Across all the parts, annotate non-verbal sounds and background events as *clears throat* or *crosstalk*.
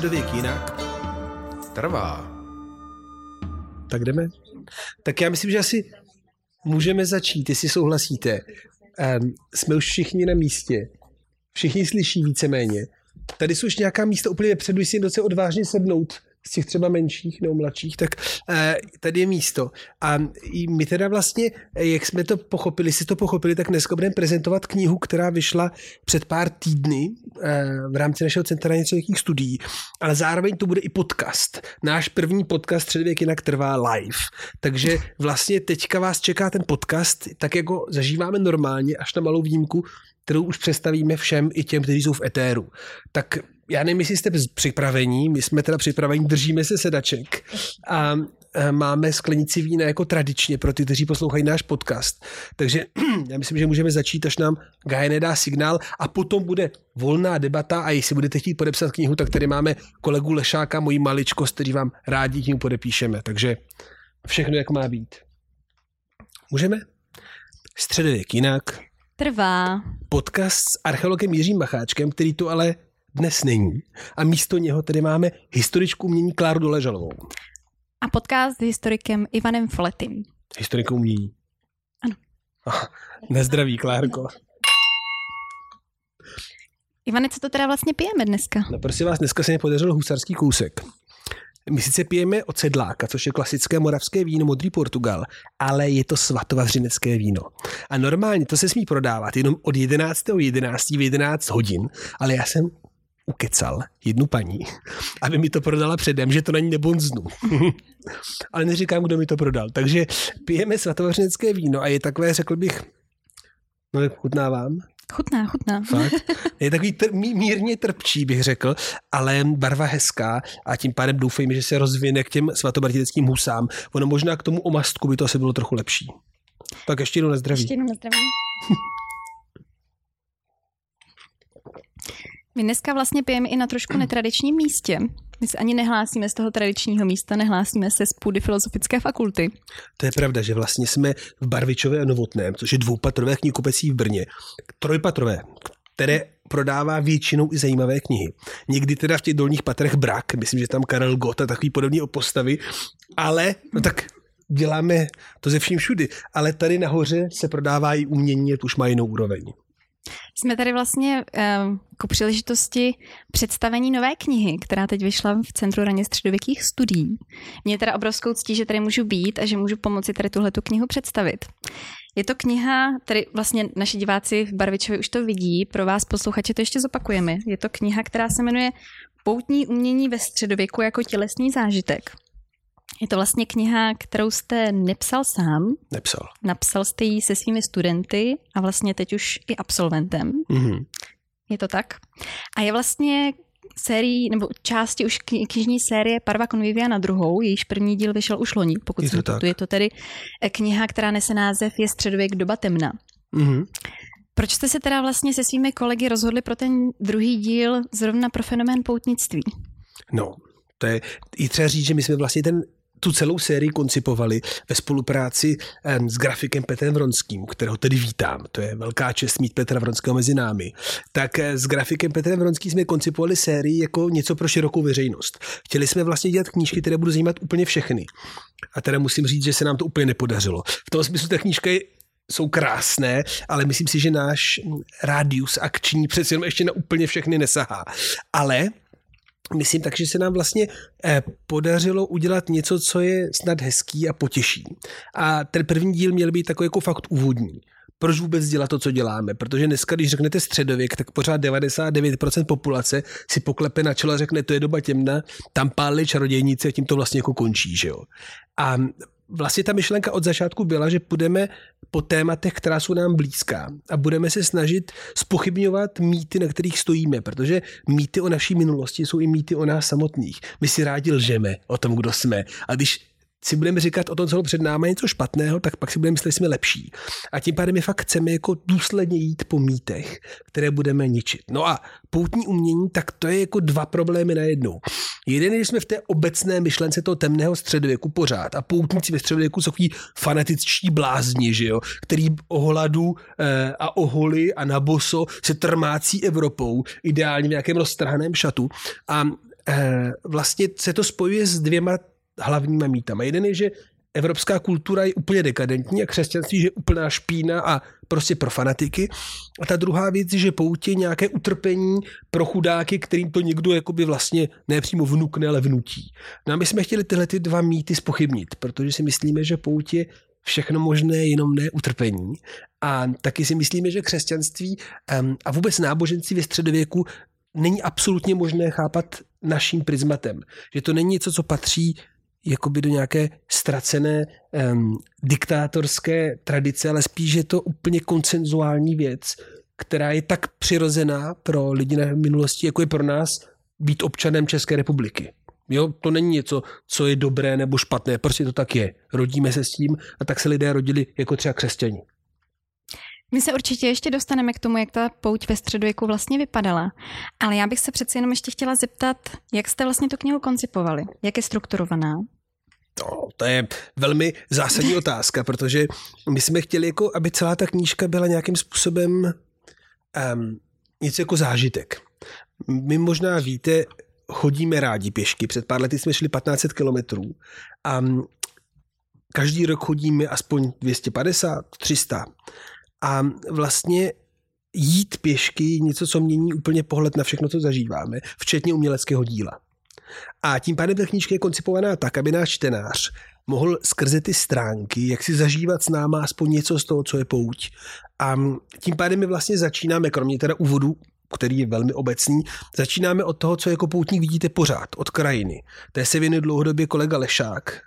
Středověk jinak trvá. Tak jdeme? Tak já myslím, že asi můžeme začít, jestli souhlasíte. Um, jsme už všichni na místě. Všichni slyší víceméně. Tady jsou už nějaká místa úplně předu, jestli jen odvážně sednout z těch třeba menších nebo mladších, tak eh, tady je místo. A my teda vlastně, eh, jak jsme to pochopili, si to pochopili, tak dneska budeme prezentovat knihu, která vyšla před pár týdny eh, v rámci našeho centra nějakých studií, ale zároveň to bude i podcast. Náš první podcast Středověk jinak trvá live. Takže vlastně teďka vás čeká ten podcast, tak jako zažíváme normálně, až na malou výjimku, kterou už představíme všem i těm, kteří jsou v etéru. Tak já nevím, jestli jste připravení, my jsme teda připraveni, držíme se sedaček a máme sklenici vína jako tradičně pro ty, kteří poslouchají náš podcast. Takže *clears throat* já myslím, že můžeme začít, až nám Gaje dá signál a potom bude volná debata a jestli budete chtít podepsat knihu, tak tady máme kolegu Lešáka, moji maličkost, který vám rádi knihu podepíšeme. Takže všechno, jak má být. Můžeme? Středověk jinak. Trvá. Podcast s archeologem Jiřím Macháčkem, který tu ale dnes není. A místo něho tedy máme historičku umění Kláru Doležalovou. A podcast s historikem Ivanem Foletym. Historikou umění. Ano. Ah, nezdraví, Klárko. Ivane, co to teda vlastně pijeme dneska? No prosím vás, dneska se mi podařil husarský kousek. My sice pijeme od sedláka, což je klasické moravské víno, modrý Portugal, ale je to svatovařinecké víno. A normálně to se smí prodávat jenom od 11. 11. v 11 hodin, ale já jsem ukecal jednu paní, *laughs* aby mi to prodala předem, že to na ní nebonznu. *laughs* Ale neříkám, kdo mi to prodal. Takže pijeme svatovařenecké víno a je takové, řekl bych, no chutná vám? Chutná, chutná. Fakt? *laughs* Je takový tr- mírně trpčí, bych řekl, ale barva hezká a tím pádem doufejme, že se rozvine k těm svatomartineckým husám. Ono možná k tomu omastku by to asi bylo trochu lepší. Tak ještě jednou na zdraví. Ještě jednou na zdraví. My dneska vlastně pijeme i na trošku netradičním místě. My se ani nehlásíme z toho tradičního místa, nehlásíme se z půdy Filozofické fakulty. To je pravda, že vlastně jsme v Barvičově a Novotném, což je dvoupatrové knihkupecí v Brně, trojpatrové, které prodává většinou i zajímavé knihy. Někdy teda v těch dolních patrech brak, myslím, že tam Karel Gott a takový podobný postavy, ale no tak děláme to ze vším všudy, ale tady nahoře se prodává i umění, už má jinou úroveň. Jsme tady vlastně uh, ku příležitosti představení nové knihy, která teď vyšla v Centru raně středověkých studií. Mě je teda obrovskou ctí, že tady můžu být a že můžu pomoci tady tuhle knihu představit. Je to kniha, tady vlastně naši diváci v Barvičově už to vidí, pro vás posluchače to ještě zopakujeme. Je to kniha, která se jmenuje Poutní umění ve středověku jako tělesný zážitek. Je to vlastně kniha, kterou jste nepsal sám. Nepsal. Napsal jste ji se svými studenty a vlastně teď už i absolventem. Mm-hmm. Je to tak? A je vlastně sérii, nebo části už knižní série Parva Convivia na druhou, jejíž první díl vyšel už loni, pokud se to Je to tedy eh, kniha, která nese název Je středověk doba temna. Mm-hmm. Proč jste se teda vlastně se svými kolegy rozhodli pro ten druhý díl zrovna pro fenomén poutnictví? No, to je i třeba říct, že my jsme vlastně ten tu celou sérii koncipovali ve spolupráci s grafikem Petrem Vronským, kterého tedy vítám. To je velká čest mít Petra Vronského mezi námi. Tak eh, s grafikem Petrem Vronským jsme koncipovali sérii jako něco pro širokou veřejnost. Chtěli jsme vlastně dělat knížky, které budou zajímat úplně všechny. A teda musím říct, že se nám to úplně nepodařilo. V tom smyslu ta knížka je jsou krásné, ale myslím si, že náš rádius akční přece jenom ještě na úplně všechny nesahá. Ale myslím tak, že se nám vlastně eh, podařilo udělat něco, co je snad hezký a potěší. A ten první díl měl být takový jako fakt úvodní. Proč vůbec dělat to, co děláme? Protože dneska, když řeknete středověk, tak pořád 99% populace si poklepe na čelo a řekne, to je doba temna, tam pálili čarodějníci a tím to vlastně jako končí. Že jo? A vlastně ta myšlenka od začátku byla, že půjdeme po tématech, která jsou nám blízká a budeme se snažit spochybňovat mýty, na kterých stojíme, protože mýty o naší minulosti jsou i mýty o nás samotných. My si rádi lžeme o tom, kdo jsme. A když si budeme říkat o tom, co bylo před námi něco špatného, tak pak si budeme myslet, že jsme lepší. A tím pádem my fakt chceme jako důsledně jít po mýtech, které budeme ničit. No a poutní umění, tak to je jako dva problémy na jednou. Jeden je, že jsme v té obecné myšlence toho temného středověku pořád a poutníci ve středověku jsou takový fanatičtí blázni, že jo, který o hladu eh, a o holi a na boso se trmácí Evropou, ideálně v nějakém roztrhaném šatu a eh, vlastně se to spojuje s dvěma hlavníma mýtama. Jeden je, že evropská kultura je úplně dekadentní a křesťanství je úplná špína a prostě pro fanatiky. A ta druhá věc je, že poutě nějaké utrpení pro chudáky, kterým to někdo jakoby vlastně nepřímo vnukne, ale vnutí. No a my jsme chtěli tyhle ty dva mýty spochybnit, protože si myslíme, že poutě všechno možné, jenom ne utrpení. A taky si myslíme, že křesťanství a vůbec náboženství ve středověku není absolutně možné chápat naším prismatem. Že to není něco, co patří jakoby do nějaké ztracené um, diktátorské tradice, ale spíš je to úplně koncenzuální věc, která je tak přirozená pro lidi na minulosti, jako je pro nás být občanem České republiky. Jo, to není něco, co je dobré nebo špatné, prostě to tak je. Rodíme se s tím a tak se lidé rodili jako třeba křesťani. My se určitě ještě dostaneme k tomu, jak ta pouť ve středověku vlastně vypadala. Ale já bych se přeci jenom ještě chtěla zeptat, jak jste vlastně tu knihu koncipovali? Jak je strukturovaná? No, to je velmi zásadní *laughs* otázka, protože my jsme chtěli, jako, aby celá ta knížka byla nějakým způsobem um, něco jako zážitek. My možná víte, chodíme rádi pěšky. Před pár lety jsme šli 1500 kilometrů a každý rok chodíme aspoň 250, 300. A vlastně jít pěšky něco, co mění úplně pohled na všechno, co zažíváme, včetně uměleckého díla. A tím pádem ta knížka je koncipovaná tak, aby náš čtenář mohl skrze ty stránky, jak si zažívat s náma aspoň něco z toho, co je pouť. A tím pádem my vlastně začínáme, kromě teda úvodu, který je velmi obecný, začínáme od toho, co jako poutník vidíte pořád, od krajiny. Té se věnuje dlouhodobě kolega Lešák,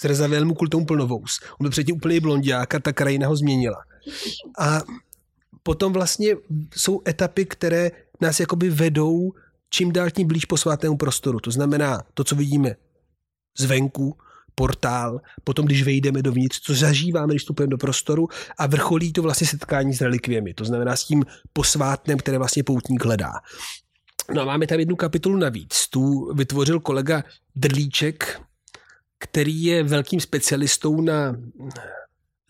zrezavěl mu kultou plnovous. On byl předtím úplně blondiák a ta krajina ho změnila. A potom vlastně jsou etapy, které nás jakoby vedou čím dál tím blíž po svátému prostoru. To znamená to, co vidíme zvenku, portál, potom když vejdeme dovnitř, co zažíváme, když vstupujeme do prostoru a vrcholí to vlastně setkání s relikviemi, to znamená s tím posvátnem, které vlastně poutník hledá. No a máme tam jednu kapitolu navíc. Tu vytvořil kolega Drlíček, který je velkým specialistou na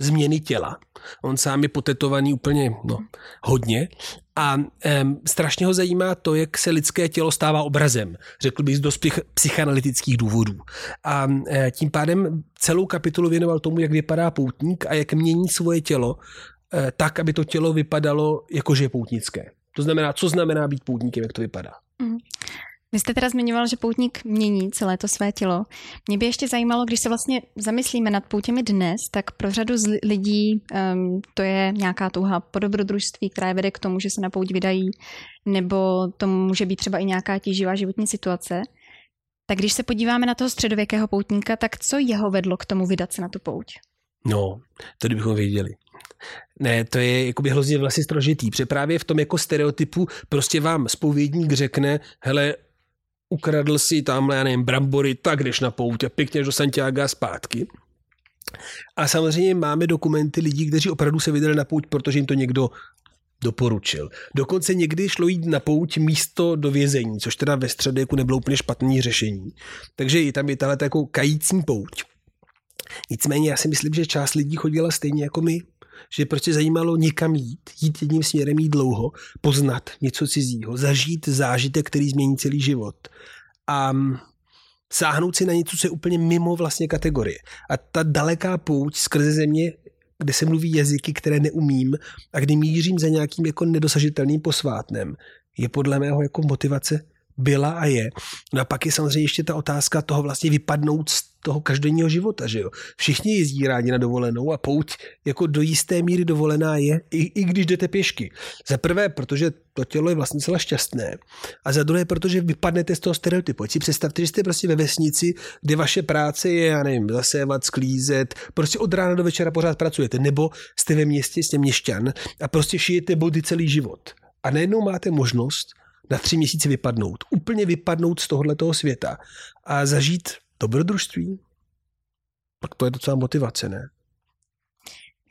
změny těla. On sám je potetovaný úplně no, hodně a um, strašně ho zajímá to, jak se lidské tělo stává obrazem. Řekl bych z dost psychanalytických důvodů. A um, tím pádem celou kapitolu věnoval tomu, jak vypadá poutník a jak mění svoje tělo uh, tak, aby to tělo vypadalo jako, že je poutnické. To znamená, co znamená být poutníkem, jak to vypadá. Mm. Vy jste teda zmiňoval, že poutník mění celé to své tělo. Mě by ještě zajímalo, když se vlastně zamyslíme nad poutěmi dnes, tak pro řadu z lidí um, to je nějaká touha po dobrodružství, která je vede k tomu, že se na pouť vydají, nebo to může být třeba i nějaká tíživá životní situace. Tak když se podíváme na toho středověkého poutníka, tak co jeho vedlo k tomu vydat se na tu pouť? No, to kdybychom věděli. Ne, to je jakoby hrozně vlastně strožitý, protože právě v tom jako stereotypu prostě vám spovědník řekne, hele, ukradl si tamhle, já nevím, brambory, tak jdeš na pout a pěkně do Santiago zpátky. A samozřejmě máme dokumenty lidí, kteří opravdu se vydali na pouť, protože jim to někdo doporučil. Dokonce někdy šlo jít na pouť místo do vězení, což teda ve středu nebylo úplně špatné řešení. Takže i tam je tahle jako kající pouť. Nicméně já si myslím, že část lidí chodila stejně jako my, že prostě zajímalo někam jít, jít jedním směrem, jít dlouho, poznat něco cizího, zažít zážitek, který změní celý život. A sáhnout si na něco, co je úplně mimo vlastně kategorie. A ta daleká pouť skrze země, kde se mluví jazyky, které neumím a kdy mířím za nějakým jako nedosažitelným posvátnem, je podle mého jako motivace byla a je. No a pak je samozřejmě ještě ta otázka toho vlastně vypadnout z toho každodenního života, že jo. Všichni jezdí rádi na dovolenou a pouť jako do jisté míry dovolená je, i, i když jdete pěšky. Za prvé, protože to tělo je vlastně celá šťastné a za druhé, protože vypadnete z toho stereotypu. si představte, že jste prostě ve vesnici, kde vaše práce je, já nevím, zasévat, sklízet, prostě od rána do večera pořád pracujete, nebo jste ve městě, jste měšťan a prostě šijete body celý život. A najednou máte možnost na tři měsíce vypadnout. Úplně vypadnout z tohoto světa a zažít dobrodružství. Pak to je docela motivace, ne?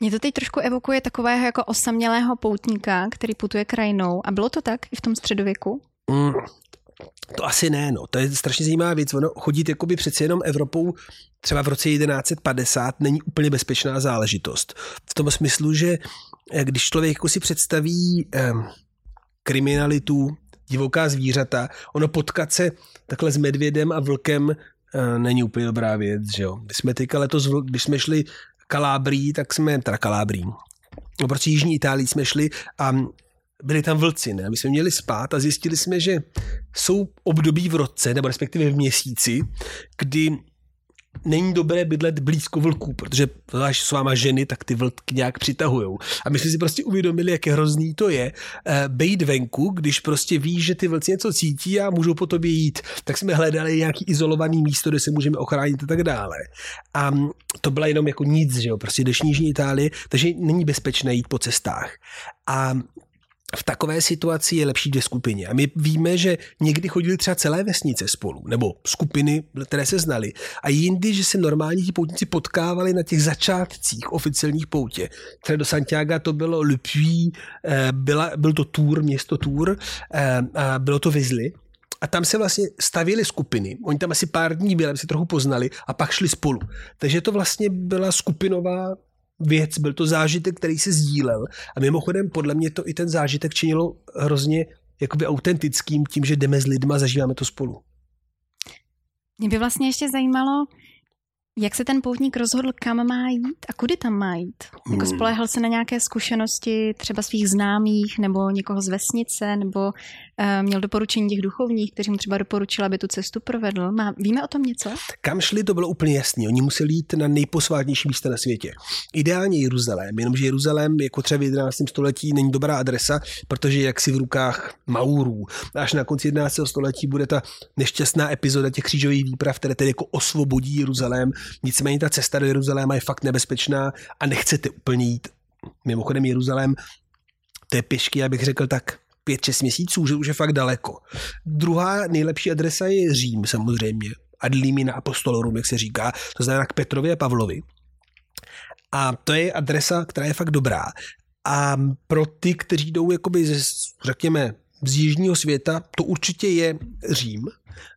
Mě to teď trošku evokuje takového jako osamělého poutníka, který putuje krajinou. A bylo to tak i v tom středověku? Mm, to asi ne, no. To je strašně zajímavá věc. Ono chodit jakoby přeci jenom Evropou třeba v roce 1150 není úplně bezpečná záležitost. V tom smyslu, že eh, když člověk jako si představí eh, kriminalitu, divoká zvířata. Ono potkat se takhle s medvědem a vlkem uh, není úplně dobrá věc, že jo. My jsme teďka letos, když jsme šli Kalábrí, tak jsme, teda Kalábrí, no prostě Jižní Itálii jsme šli a byli tam vlci, ne? My jsme měli spát a zjistili jsme, že jsou období v roce, nebo respektive v měsíci, kdy není dobré bydlet blízko vlků, protože zvlášť s váma ženy, tak ty vlky nějak přitahujou. A my jsme si prostě uvědomili, jak hrozný to je uh, bejt venku, když prostě víš, že ty vlci něco cítí a můžou po tobě jít. Tak jsme hledali nějaký izolovaný místo, kde se můžeme ochránit a tak dále. A to byla jenom jako nic, že jo, prostě do Jižní Itálie, takže není bezpečné jít po cestách. A v takové situaci je lepší dvě skupiny. A my víme, že někdy chodili třeba celé vesnice spolu, nebo skupiny, které se znali. A jindy, že se normální ti poutníci potkávali na těch začátcích oficiálních poutě. Třeba do Santiago to bylo Le eh, byla, byl to Tour, město Tour, eh, a bylo to Vizli. A tam se vlastně stavili skupiny. Oni tam asi pár dní byli, aby se trochu poznali a pak šli spolu. Takže to vlastně byla skupinová věc, byl to zážitek, který se sdílel. A mimochodem, podle mě to i ten zážitek činilo hrozně jakoby autentickým tím, že jdeme s lidma, zažíváme to spolu. Mě by vlastně ještě zajímalo, jak se ten poutník rozhodl, kam má jít a kudy tam má jít? Jako hmm. spolehal se na nějaké zkušenosti třeba svých známých nebo někoho z vesnice nebo uh, měl doporučení těch duchovních, kteří mu třeba doporučili, aby tu cestu provedl. Má, víme o tom něco? Kam šli, to bylo úplně jasné. Oni museli jít na nejposvátnější místa na světě. Ideálně Jeruzalém, jenomže Jeruzalém jako třeba v 11. století není dobrá adresa, protože jak si v rukách Maurů. Až na konci 11. století bude ta nešťastná epizoda těch křížových výprav, které tedy jako osvobodí Jeruzalém Nicméně ta cesta do Jeruzaléma je fakt nebezpečná a nechcete úplně jít. Mimochodem Jeruzalém, to je pěšky, já bych řekl tak 5-6 měsíců, že už je fakt daleko. Druhá nejlepší adresa je Řím samozřejmě. Ad limina apostolorum, jak se říká, to znamená k Petrovi a Pavlovi. A to je adresa, která je fakt dobrá. A pro ty, kteří jdou jakoby ze, řekněme, z jižního světa, to určitě je Řím,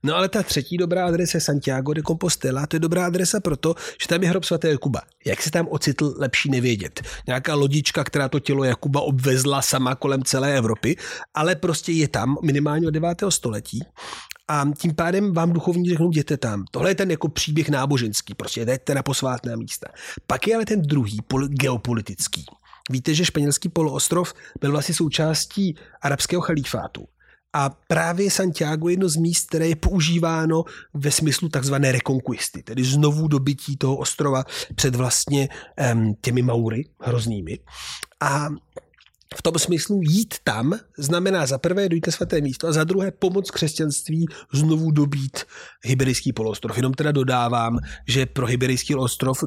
No ale ta třetí dobrá adresa Santiago de Compostela, to je dobrá adresa proto, že tam je hrob svatého Jakuba. Jak se tam ocitl, lepší nevědět. Nějaká lodička, která to tělo Jakuba obvezla sama kolem celé Evropy, ale prostě je tam minimálně od 9. století a tím pádem vám duchovní řeknou, jděte tam. Tohle je ten jako příběh náboženský, prostě jdete na posvátná místa. Pak je ale ten druhý, geopolitický. Víte, že španělský poloostrov byl vlastně součástí arabského chalífátu. A právě Santiago je jedno z míst, které je používáno ve smyslu takzvané rekonquisty, tedy znovu dobytí toho ostrova před vlastně um, těmi Maury hroznými. A v tom smyslu jít tam znamená za prvé dojít na svaté místo a za druhé pomoc křesťanství znovu dobít Hyberijský poloostrov. Jenom teda dodávám, že pro Hyberijský ostrov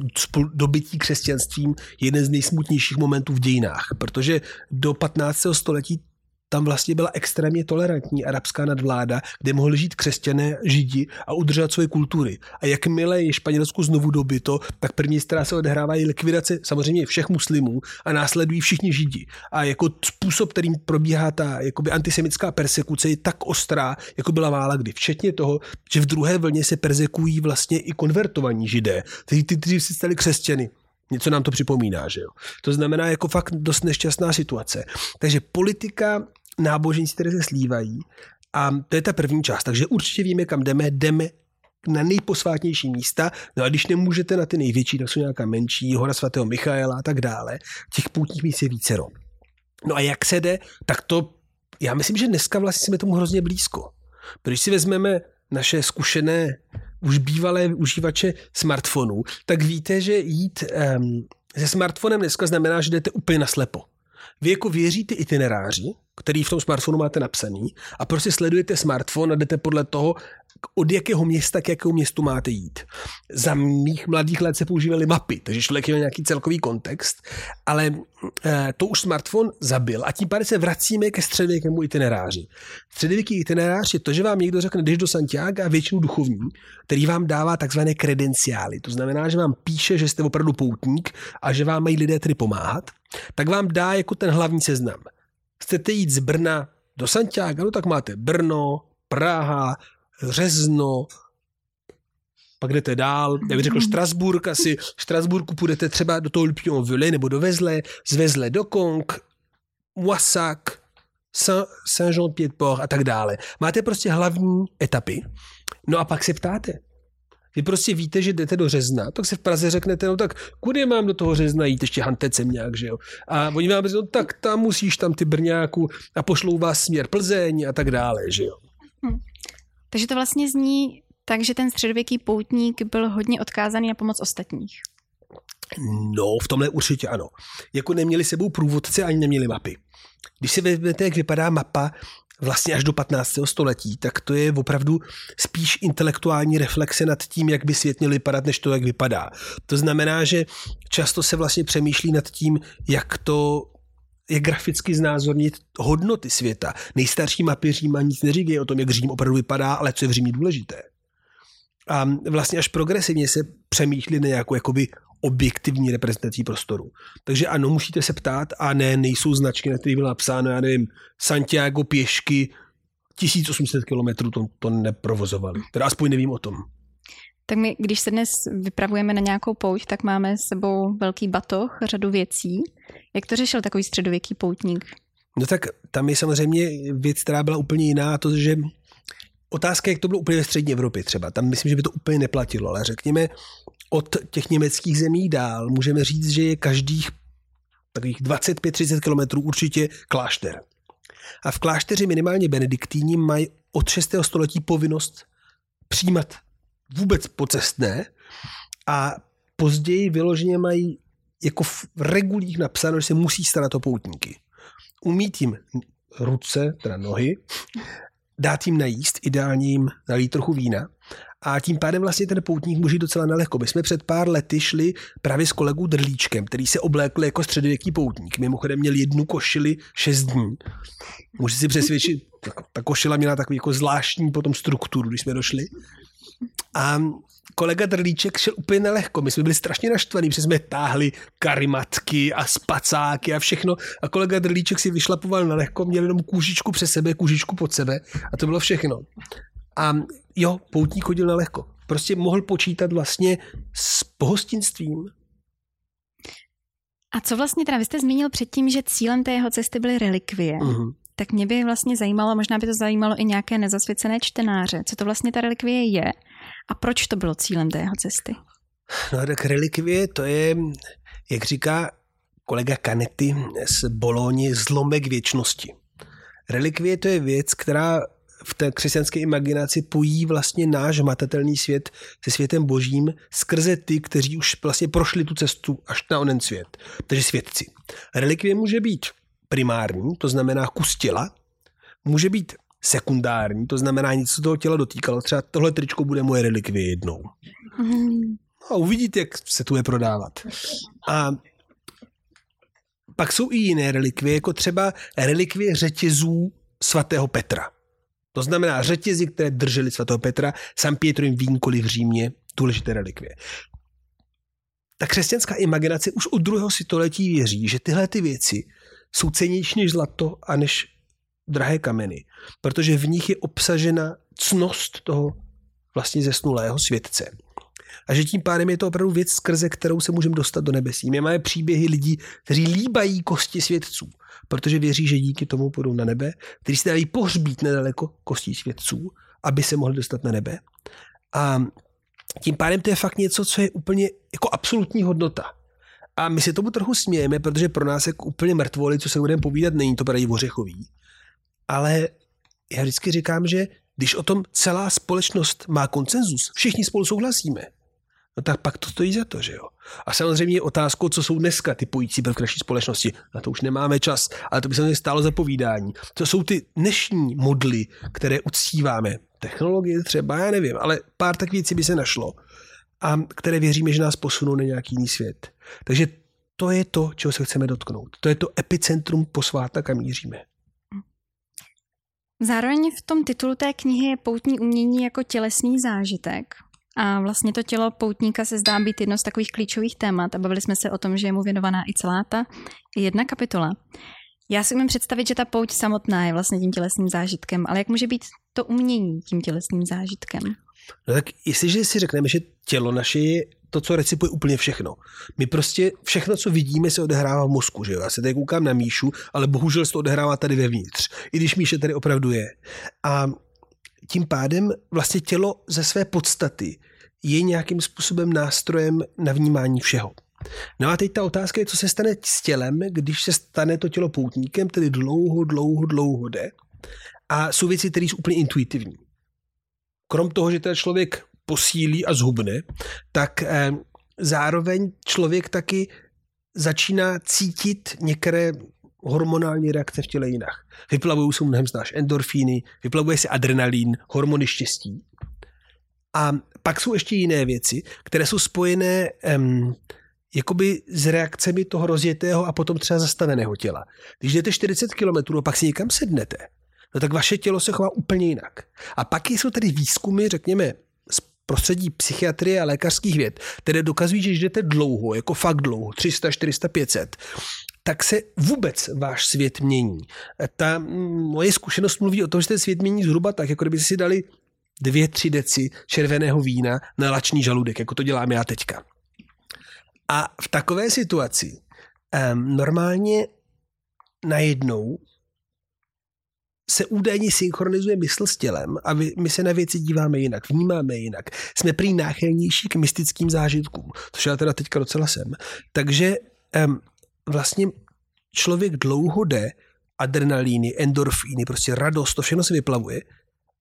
dobytí křesťanstvím je jeden z nejsmutnějších momentů v dějinách, protože do 15. století tam vlastně byla extrémně tolerantní arabská nadvláda, kde mohli žít křesťané, židi a udržovat svoje kultury. A jakmile je Španělsku znovu dobyto, tak první strana se odehrává i likvidace samozřejmě všech muslimů a následují všichni židi. A jako způsob, kterým probíhá ta jakoby antisemická persekuce, je tak ostrá, jako byla vála kdy. Včetně toho, že v druhé vlně se persekují vlastně i konvertovaní židé, kteří ty, kteří si stali křesťany. Něco nám to připomíná, že jo. To znamená jako fakt dost nešťastná situace. Takže politika náboženství, které se slívají. A to je ta první část. Takže určitě víme, kam jdeme. Jdeme na nejposvátnější místa. No a když nemůžete na ty největší, tak jsou nějaká menší, hora svatého Michaela a tak dále. Těch poutních míst je vícero. No a jak se jde, tak to, já myslím, že dneska vlastně jsme tomu hrozně blízko. Když si vezmeme naše zkušené už bývalé užívače smartfonů, tak víte, že jít um, se smartfonem dneska znamená, že jdete úplně naslepo. Vy jako věříte itineráři, který v tom smartphonu máte napsaný a prostě sledujete smartphone a jdete podle toho, od jakého města k jakému městu máte jít. Za mých mladých let se používaly mapy, takže člověk měl nějaký celkový kontext, ale e, to už smartphone zabil a tím pádem se vracíme ke středověkému itineráři. Středověký itinerář je to, že vám někdo řekne, jdeš do Santiago a většinou duchovní, který vám dává takzvané kredenciály. To znamená, že vám píše, že jste opravdu poutník a že vám mají lidé tedy pomáhat, tak vám dá jako ten hlavní seznam. Chcete jít z Brna do Santiago, no tak máte Brno, Praha, Řezno, pak jdete dál, já bych řekl Štrasburg, asi v Štrasburku půjdete třeba do toho Lpion Vile nebo do Vezle, z Vezle do Kong, Moissac, Saint-Jean-Pied-Port a tak dále. Máte prostě hlavní etapy. No a pak se ptáte, vy prostě víte, že jdete do Řezna, tak se v Praze řeknete, no tak kudy mám do toho Řezna jít, ještě hantecem nějak, že jo. A oni vám řeknou, no tak tam musíš tam ty Brňáku a pošlou vás směr Plzeň a tak dále, že jo. Hm. Takže to vlastně zní tak, že ten středověký poutník byl hodně odkázaný na pomoc ostatních. No, v tomhle určitě ano. Jako neměli sebou průvodce ani neměli mapy. Když si vezmete, jak vypadá mapa vlastně až do 15. století, tak to je opravdu spíš intelektuální reflexe nad tím, jak by svět měl vypadat, než to, jak vypadá. To znamená, že často se vlastně přemýšlí nad tím, jak to jak graficky znázornit hodnoty světa. Nejstarší mapy Říma nic neříkají o tom, jak Řím opravdu vypadá, ale co je v Římě důležité. A vlastně až progresivně se přemýšlí na nějakou jakoby objektivní reprezentací prostoru. Takže ano, musíte se ptát a ne, nejsou značky, na kterých bylo napsáno, já nevím, Santiago pěšky 1800 kilometrů to, to neprovozovali. Teda aspoň nevím o tom. Tak my, když se dnes vypravujeme na nějakou pouť, tak máme s sebou velký batoh, řadu věcí. Jak to řešil takový středověký poutník? No tak tam je samozřejmě věc, která byla úplně jiná, to, že otázka, jak to bylo úplně ve střední Evropě třeba. Tam myslím, že by to úplně neplatilo, ale řekněme, od těch německých zemí dál můžeme říct, že je každých takových 25-30 kilometrů určitě klášter. A v klášteři minimálně benediktíni mají od 6. století povinnost přijímat vůbec pocestné a později vyloženě mají jako v regulích napsáno, že se musí starat o poutníky. Umít jim ruce, teda nohy, dát jim najíst, ideálně jim nalít trochu vína a tím pádem vlastně ten poutník může jít docela nelehko. My jsme před pár lety šli právě s kolegou Drlíčkem, který se oblékl jako středověký poutník. Mimochodem měl jednu košili šest dní. Může si přesvědčit, ta košila měla takový jako zvláštní potom strukturu, když jsme došli. A kolega Drlíček šel úplně nelehko. My jsme byli strašně naštvaní, protože jsme táhli karimatky a spacáky a všechno. A kolega Drlíček si vyšlapoval na lehko, měl jenom kůžičku přes sebe, kůžičku pod sebe a to bylo všechno. A jo, poutník chodil na lehko. Prostě mohl počítat vlastně s pohostinstvím. A co vlastně teda, vy jste zmínil předtím, že cílem té jeho cesty byly relikvie. Uh-huh. Tak mě by vlastně zajímalo, možná by to zajímalo i nějaké nezasvěcené čtenáře, co to vlastně ta relikvie je a proč to bylo cílem té jeho cesty. No tak relikvie to je, jak říká kolega Canetti z Bologni, zlomek věčnosti. Relikvie to je věc, která v té křesťanské imaginaci pojí vlastně náš matatelný svět se světem božím skrze ty, kteří už vlastně prošli tu cestu až na onen svět. Takže svědci. Relikvie může být primární, to znamená kus těla, může být sekundární, to znamená něco toho těla dotýkalo. Třeba tohle tričko bude moje relikvie jednou. A uvidíte, jak se tu je prodávat. A pak jsou i jiné relikvie, jako třeba relikvie řetězů svatého Petra. To znamená řetězy, které drželi svatého Petra, San Pietro jim výnkoli v Římě, důležité relikvie. Ta křesťanská imaginace už od druhého století věří, že tyhle ty věci jsou cenější než zlato a než drahé kameny, protože v nich je obsažena cnost toho vlastně zesnulého světce. A že tím pádem je to opravdu věc, skrze kterou se můžeme dostat do nebesí. My máme příběhy lidí, kteří líbají kosti svědců protože věří, že díky tomu půjdou na nebe, kteří se dají pohřbít nedaleko kostí svědců, aby se mohli dostat na nebe. A tím pádem to je fakt něco, co je úplně jako absolutní hodnota. A my se tomu trochu smějeme, protože pro nás je úplně mrtvoli, co se budeme povídat, není to pravý ořechový. Ale já vždycky říkám, že když o tom celá společnost má koncenzus, všichni spolu souhlasíme, no tak pak to stojí za to, že jo. A samozřejmě je otázkou, co jsou dneska ty pojící prvky naší společnosti. Na to už nemáme čas, ale to by se stálo za povídání. To jsou ty dnešní modly, které uctíváme. Technologie třeba, já nevím, ale pár tak věcí by se našlo. A které věříme, že nás posunou na nějaký jiný svět. Takže to je to, čeho se chceme dotknout. To je to epicentrum posváta, kam míříme. Zároveň v tom titulu té knihy je poutní umění jako tělesný zážitek. A vlastně to tělo poutníka se zdá být jedno z takových klíčových témat a bavili jsme se o tom, že je mu věnovaná i celá ta jedna kapitola. Já si umím představit, že ta pouť samotná je vlastně tím tělesným zážitkem, ale jak může být to umění tím tělesným zážitkem? No tak jestliže si řekneme, že tělo naše je to, co recipuje úplně všechno. My prostě všechno, co vidíme, se odehrává v mozku. Že jo? Já se tady koukám na Míšu, ale bohužel se to odehrává tady vevnitř. I když Míše tady opravdu je. A tím pádem vlastně tělo ze své podstaty je nějakým způsobem nástrojem na vnímání všeho. No a teď ta otázka je, co se stane s tělem, když se stane to tělo poutníkem, tedy dlouho, dlouho, dlouho jde. A jsou věci, které jsou úplně intuitivní. Krom toho, že ten člověk posílí a zhubne, tak eh, zároveň člověk taky začíná cítit některé hormonální reakce v těle jinak. Vyplavují se mnohem znáš endorfíny, vyplavuje se adrenalin, hormony štěstí. A pak jsou ještě jiné věci, které jsou spojené um, jakoby s reakcemi toho rozjetého a potom třeba zastaveného těla. Když jdete 40 km pak si někam sednete, no tak vaše tělo se chová úplně jinak. A pak jsou tady výzkumy, řekněme, z prostředí psychiatrie a lékařských věd, které dokazují, že jdete dlouho, jako fakt dlouho, 300, 400, 500, tak se vůbec váš svět mění. Ta moje zkušenost mluví o tom, že ten svět mění zhruba tak, jako kdyby si dali dvě, tři deci červeného vína na lačný žaludek, jako to dělám já teďka. A v takové situaci um, normálně najednou se údajně synchronizuje mysl s tělem a my se na věci díváme jinak, vnímáme jinak. Jsme prý náchylnější k mystickým zážitkům, což já teda teďka docela jsem. Takže um, vlastně člověk dlouho jde, adrenalíny, endorfíny, prostě radost, to všechno se vyplavuje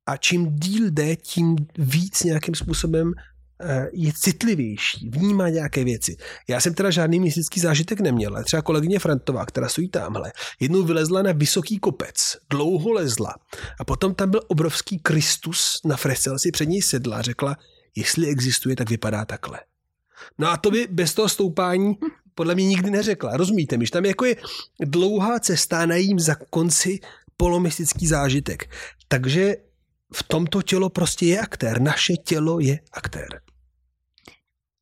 a čím díl jde, tím víc nějakým způsobem je citlivější, vnímá nějaké věci. Já jsem teda žádný mystický zážitek neměl, ale třeba kolegyně Frantová, která stojí tamhle, jednou vylezla na vysoký kopec, dlouho lezla a potom tam byl obrovský Kristus na fresce, si před ní sedla a řekla, jestli existuje, tak vypadá takhle. No a to by bez toho stoupání podle mě nikdy neřekla. Rozumíte mi, že tam jako je dlouhá cesta najím za konci polomistický zážitek. Takže v tomto tělo prostě je aktér. Naše tělo je aktér.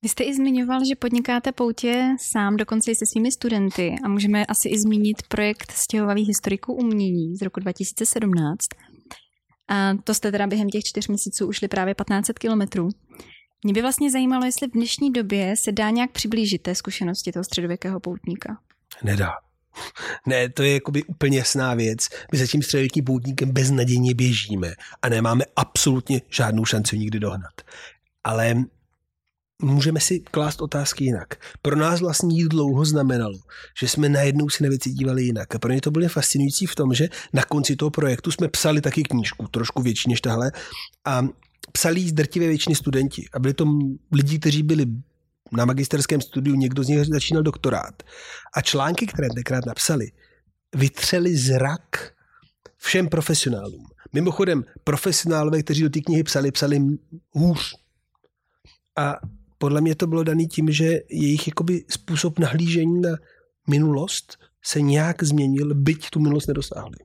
Vy jste i zmiňoval, že podnikáte poutě sám, dokonce i se svými studenty a můžeme asi i zmínit projekt stěhovavých historiků umění z roku 2017. A to jste teda během těch čtyř měsíců ušli právě 1500 kilometrů. Mě by vlastně zajímalo, jestli v dnešní době se dá nějak přiblížit té zkušenosti toho středověkého poutníka. Nedá. Ne, to je jakoby úplně jasná věc. My za tím středověkým poutníkem beznadějně běžíme a nemáme absolutně žádnou šanci nikdy dohnat. Ale můžeme si klást otázky jinak. Pro nás vlastně jít dlouho znamenalo, že jsme najednou si na věci dívali jinak. A pro mě to bylo fascinující v tom, že na konci toho projektu jsme psali taky knížku, trošku větší než tahle, a psali z drtivé většiny studenti. A byli to lidi, kteří byli na magisterském studiu, někdo z nich začínal doktorát. A články, které tenkrát napsali, vytřeli zrak všem profesionálům. Mimochodem, profesionálové, kteří do té knihy psali, psali hůř. A podle mě to bylo daný tím, že jejich jakoby způsob nahlížení na minulost se nějak změnil, byť tu minulost nedosáhli.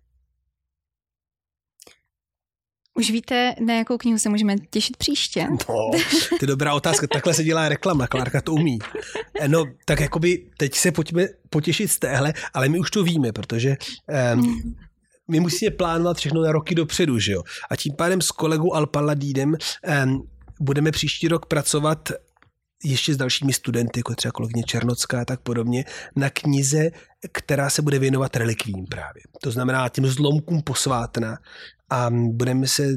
Už víte, na jakou knihu se můžeme těšit příště? No, to je dobrá otázka. Takhle se dělá reklama, Klárka to umí. No, tak jakoby teď se pojďme potěšit z téhle, ale my už to víme, protože um, my musíme plánovat všechno na roky dopředu, že jo? A tím pádem s kolegou Alpaladídem um, budeme příští rok pracovat ještě s dalšími studenty, jako třeba kolegyně Černocká a tak podobně, na knize, která se bude věnovat relikvím právě. To znamená těm zlomkům posvátna a budeme se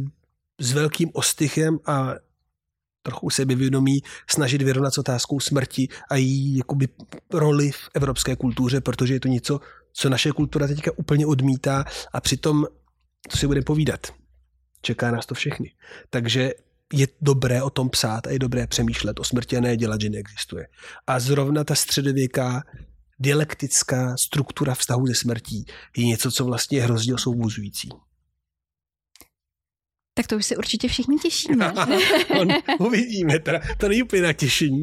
s velkým ostychem a trochu sebevědomí snažit vyrovnat s otázkou smrti a její jakoby, roli v evropské kultuře, protože je to něco, co naše kultura teďka úplně odmítá a přitom, co si bude povídat, čeká nás to všechny. Takže je dobré o tom psát a je dobré přemýšlet o smrti a ne dělat, že neexistuje. A zrovna ta středověká dialektická struktura vztahu ze smrtí je něco, co vlastně je hrozně osvobozující. Tak to už se určitě všichni těšíme. *laughs* uvidíme, teda, to není úplně na těšení.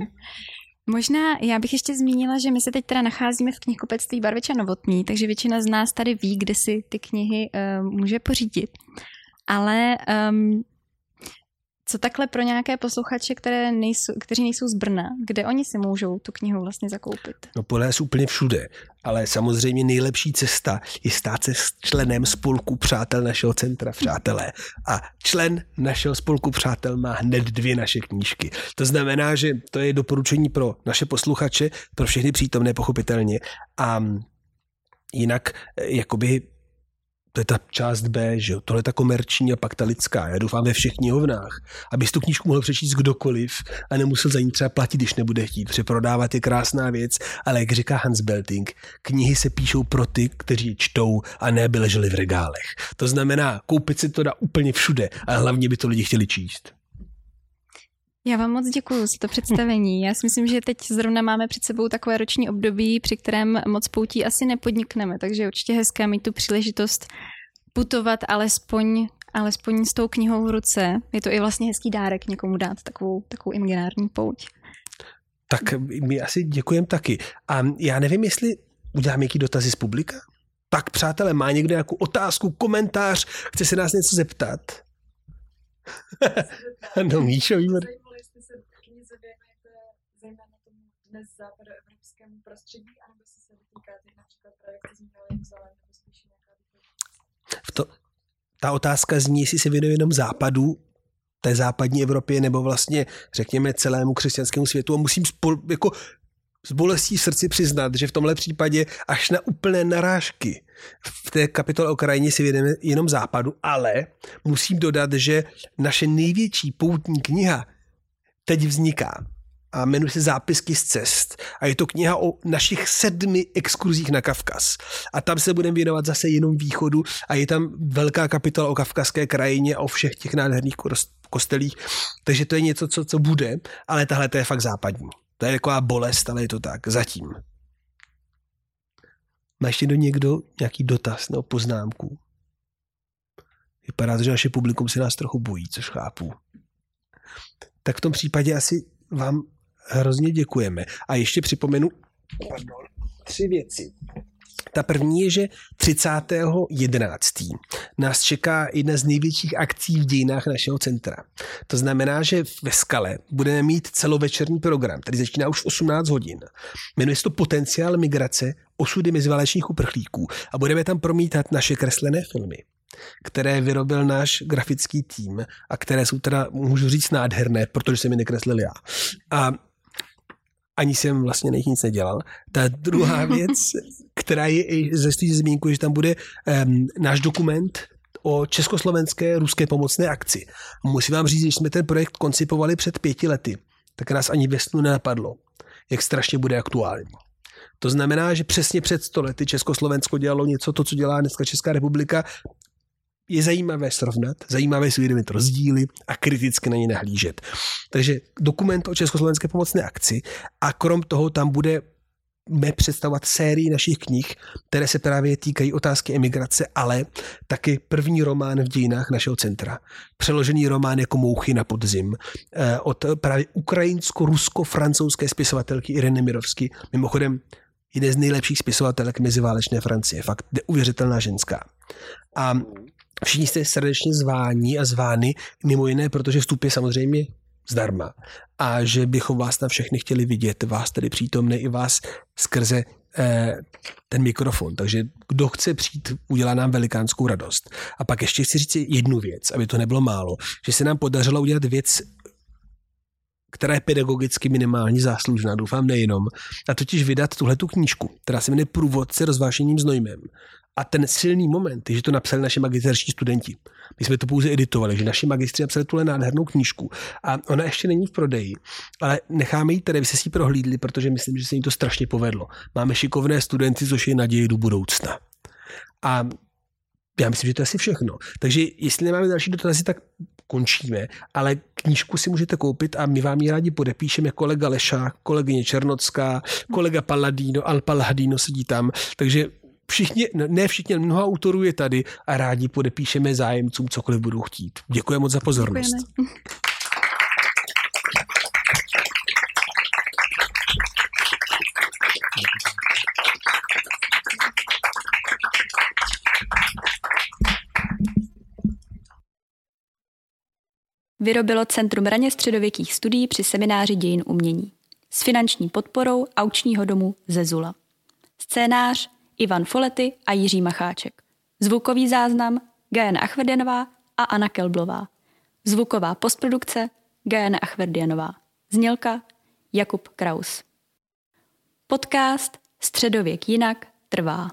Možná já bych ještě zmínila, že my se teď teda nacházíme v knihkupectví Barviča Novotný, takže většina z nás tady ví, kde si ty knihy uh, může pořídit. Ale um, Co takhle pro nějaké posluchače, které nejsou, kteří nejsou z Brna, kde oni si můžou tu knihu vlastně zakoupit? No podle nás úplně všude, ale samozřejmě nejlepší cesta je stát se členem spolku Přátel našeho centra Přátelé. A člen našeho spolku Přátel má hned dvě naše knížky. To znamená, že to je doporučení pro naše posluchače, pro všechny přítomné pochopitelně. A jinak jakoby to je ta část B, že jo? tohle je ta komerční a pak ta lidská. Já doufám ve všech knihovnách, aby tu knížku mohl přečíst kdokoliv a nemusel za ní třeba platit, když nebude chtít. Přeprodávat je krásná věc, ale jak říká Hans Belting, knihy se píšou pro ty, kteří čtou a ne by leželi v regálech. To znamená, koupit si to dá úplně všude, ale hlavně by to lidi chtěli číst. Já vám moc děkuji za to představení. Já si myslím, že teď zrovna máme před sebou takové roční období, při kterém moc poutí asi nepodnikneme, takže určitě hezké mít tu příležitost putovat alespoň, alespoň s tou knihou v ruce. Je to i vlastně hezký dárek někomu dát takovou, takovou imaginární pouť. Tak my asi děkujeme taky. A já nevím, jestli uděláme nějaký dotazy z publika? Tak, přátelé, má někdo nějakou otázku, komentář, chce se nás něco zeptat? *laughs* no, Míšo, výborně zejména tomu dnes západoevropskému prostředí, anebo se se dotýká teď například právě, jak zmínila Jeruzalém, nebo spíš nějaká v to, Ta otázka zní, jestli se věnuje jenom západu, té západní Evropě, nebo vlastně, řekněme, celému křesťanskému světu. A musím spol, jako s bolestí v srdci přiznat, že v tomhle případě až na úplné narážky v té kapitole o krajině si vědeme jenom západu, ale musím dodat, že naše největší poutní kniha teď vzniká a jmenuje se Zápisky z cest. A je to kniha o našich sedmi exkurzích na Kavkaz. A tam se budeme věnovat zase jenom východu a je tam velká kapitola o kavkazské krajině a o všech těch nádherných kostelích. Takže to je něco, co, co bude, ale tahle to je fakt západní. To je taková bolest, ale je to tak. Zatím. Má ještě do někdo nějaký dotaz nebo poznámku? Vypadá to, že naše publikum se nás trochu bojí, což chápu. Tak v tom případě asi vám hrozně děkujeme. A ještě připomenu pardon, tři věci. Ta první je, že 30.11. nás čeká jedna z největších akcí v dějinách našeho centra. To znamená, že ve Skale budeme mít celovečerní program, který začíná už v 18 hodin. Jmenuje se to Potenciál migrace, osudy meziválečných uprchlíků a budeme tam promítat naše kreslené filmy které vyrobil náš grafický tým a které jsou teda, můžu říct, nádherné, protože jsem je nekreslil já. A ani jsem vlastně nejich nic nedělal. Ta druhá *laughs* věc, která je i ze zmínku, že tam bude um, náš dokument o československé ruské pomocné akci. Musím vám říct, že jsme ten projekt koncipovali před pěti lety, tak nás ani ve snu nenapadlo, jak strašně bude aktuální. To znamená, že přesně před sto lety Československo dělalo něco, to, co dělá dneska Česká republika, je zajímavé srovnat, zajímavé si uvědomit rozdíly a kriticky na ně nahlížet. Takže dokument o Československé pomocné akci a krom toho tam bude me představovat sérii našich knih, které se právě týkají otázky emigrace, ale taky první román v dějinách našeho centra. Přeložený román jako Mouchy na podzim eh, od právě ukrajinsko-rusko-francouzské spisovatelky Ireny Mirovsky. Mimochodem, jeden z nejlepších spisovatelek meziválečné Francie. Fakt neuvěřitelná ženská. A Všichni jste srdečně zváni a zvány, mimo jiné, protože vstup je samozřejmě zdarma. A že bychom vás tam všechny chtěli vidět, vás tedy přítomné i vás skrze eh, ten mikrofon. Takže kdo chce přijít, udělá nám velikánskou radost. A pak ještě chci říct jednu věc, aby to nebylo málo, že se nám podařilo udělat věc, která je pedagogicky minimálně záslužná, doufám nejenom, a totiž vydat tuhle tu knížku, která se jmenuje Průvodce rozvášením znojmem. A ten silný moment je, že to napsali naši magisterští studenti. My jsme to pouze editovali, že naši magistři napsali tuhle nádhernou knížku a ona ještě není v prodeji, ale necháme ji tady, vy se si ji prohlídli, protože myslím, že se jim to strašně povedlo. Máme šikovné studenty, což je naděje do budoucna. A já myslím, že to je asi všechno. Takže jestli nemáme další dotazy, tak končíme, ale knížku si můžete koupit a my vám ji rádi podepíšeme. Kolega Leša, kolegyně Černocká, kolega Paladino, Al Paladino sedí tam, takže všichni, ne všichni, mnoho autorů je tady a rádi podepíšeme zájemcům, cokoliv budou chtít. Děkuji moc za pozornost. Děkujeme. vyrobilo Centrum raně středověkých studií při semináři dějin umění s finanční podporou aučního domu Zezula. Scénář Ivan Folety a Jiří Macháček. Zvukový záznam Gajana Achverdianová a Anna Kelblová. Zvuková postprodukce Gajana Achverdianová. Znělka Jakub Kraus. Podcast Středověk jinak trvá.